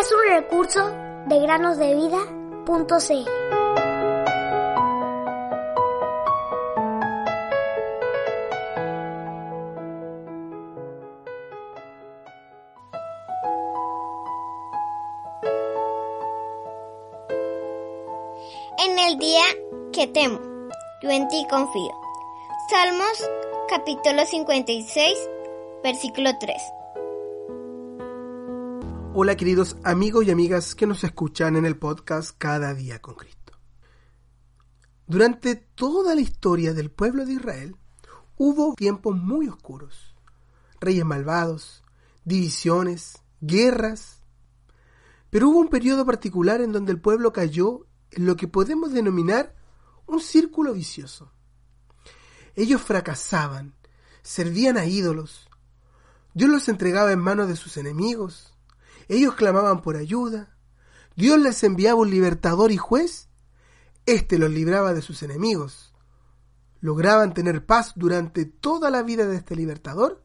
es un recurso de granosdevida.cl. En el día que temo, yo en ti confío. Salmos capítulo 56, versículo 3. Hola queridos amigos y amigas que nos escuchan en el podcast Cada día con Cristo. Durante toda la historia del pueblo de Israel hubo tiempos muy oscuros, reyes malvados, divisiones, guerras, pero hubo un periodo particular en donde el pueblo cayó en lo que podemos denominar un círculo vicioso. Ellos fracasaban, servían a ídolos, Dios los entregaba en manos de sus enemigos, ellos clamaban por ayuda, Dios les enviaba un libertador y juez, éste los libraba de sus enemigos. Lograban tener paz durante toda la vida de este libertador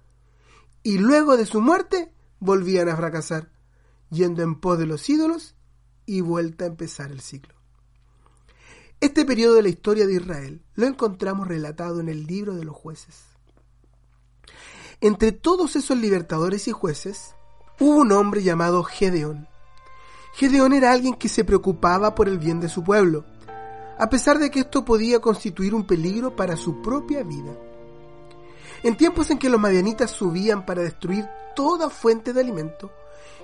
y luego de su muerte volvían a fracasar, yendo en pos de los ídolos y vuelta a empezar el ciclo. Este periodo de la historia de Israel lo encontramos relatado en el libro de los jueces. Entre todos esos libertadores y jueces, hubo un hombre llamado Gedeón. Gedeón era alguien que se preocupaba por el bien de su pueblo, a pesar de que esto podía constituir un peligro para su propia vida. En tiempos en que los madianitas subían para destruir toda fuente de alimento,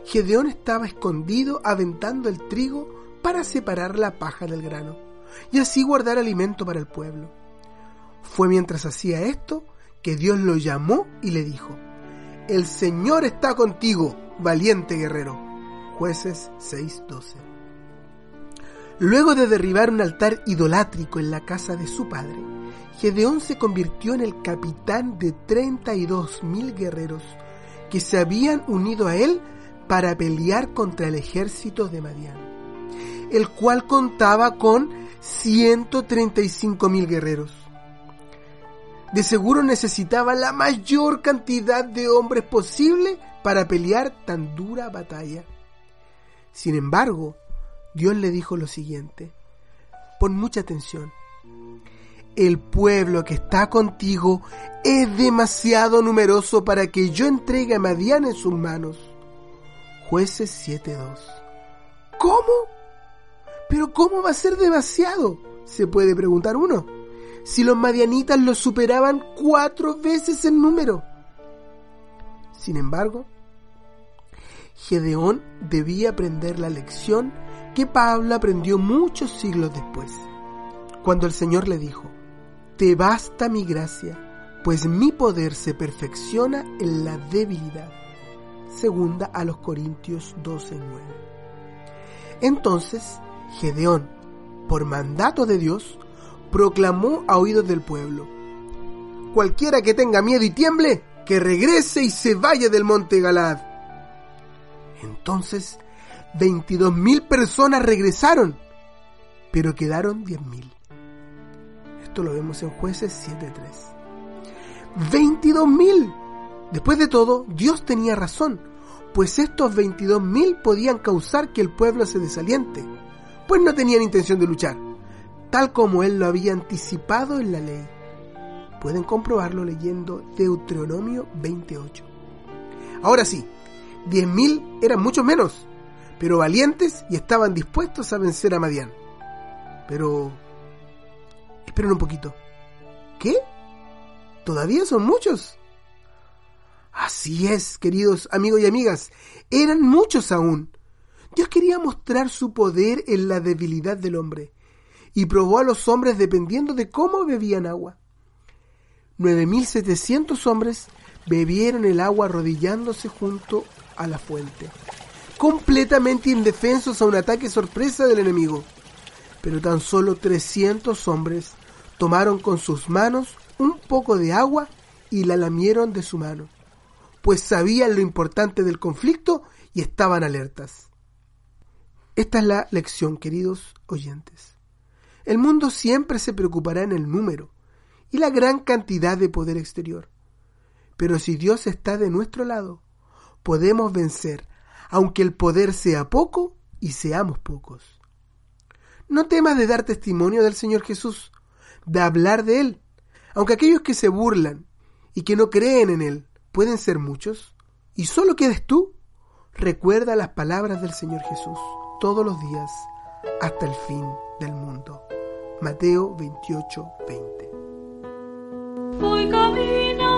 Gedeón estaba escondido aventando el trigo para separar la paja del grano y así guardar alimento para el pueblo. Fue mientras hacía esto que Dios lo llamó y le dijo, El Señor está contigo, valiente guerrero. Jueces 6:12. Luego de derribar un altar idolátrico en la casa de su padre, Gedeón se convirtió en el capitán de 32 mil guerreros que se habían unido a él para pelear contra el ejército de Madián, el cual contaba con 135 mil guerreros. De seguro necesitaba la mayor cantidad de hombres posible para pelear tan dura batalla. Sin embargo, Dios le dijo lo siguiente, pon mucha atención. El pueblo que está contigo es demasiado numeroso para que yo entregue a Madián en sus manos. Jueces 7.2. ¿Cómo? ¿Pero cómo va a ser demasiado? Se puede preguntar uno. Si los madianitas los superaban cuatro veces en número. Sin embargo, Gedeón debía aprender la lección que Pablo aprendió muchos siglos después, cuando el Señor le dijo, Te basta mi gracia, pues mi poder se perfecciona en la debilidad. Segunda a los Corintios 12:9. Entonces, Gedeón, por mandato de Dios, proclamó a oídos del pueblo, Cualquiera que tenga miedo y tiemble, que regrese y se vaya del monte Galad. Entonces, 22 mil personas regresaron, pero quedaron 10 mil. Esto lo vemos en jueces 7.3. 22 mil. Después de todo, Dios tenía razón, pues estos 22 mil podían causar que el pueblo se desaliente, pues no tenían intención de luchar, tal como él lo había anticipado en la ley. Pueden comprobarlo leyendo Deuteronomio 28. Ahora sí, 10.000 eran mucho menos, pero valientes y estaban dispuestos a vencer a Madián. Pero... Esperen un poquito. ¿Qué? ¿Todavía son muchos? Así es, queridos amigos y amigas, eran muchos aún. Dios quería mostrar su poder en la debilidad del hombre y probó a los hombres dependiendo de cómo bebían agua. 9.700 hombres bebieron el agua arrodillándose junto a la fuente, completamente indefensos a un ataque sorpresa del enemigo. Pero tan solo 300 hombres tomaron con sus manos un poco de agua y la lamieron de su mano, pues sabían lo importante del conflicto y estaban alertas. Esta es la lección, queridos oyentes. El mundo siempre se preocupará en el número y la gran cantidad de poder exterior. Pero si Dios está de nuestro lado, podemos vencer, aunque el poder sea poco y seamos pocos. No temas de dar testimonio del Señor Jesús, de hablar de Él, aunque aquellos que se burlan y que no creen en Él pueden ser muchos, y solo quedes tú, recuerda las palabras del Señor Jesús todos los días hasta el fin del mundo. Mateo 28, 20. Voy camino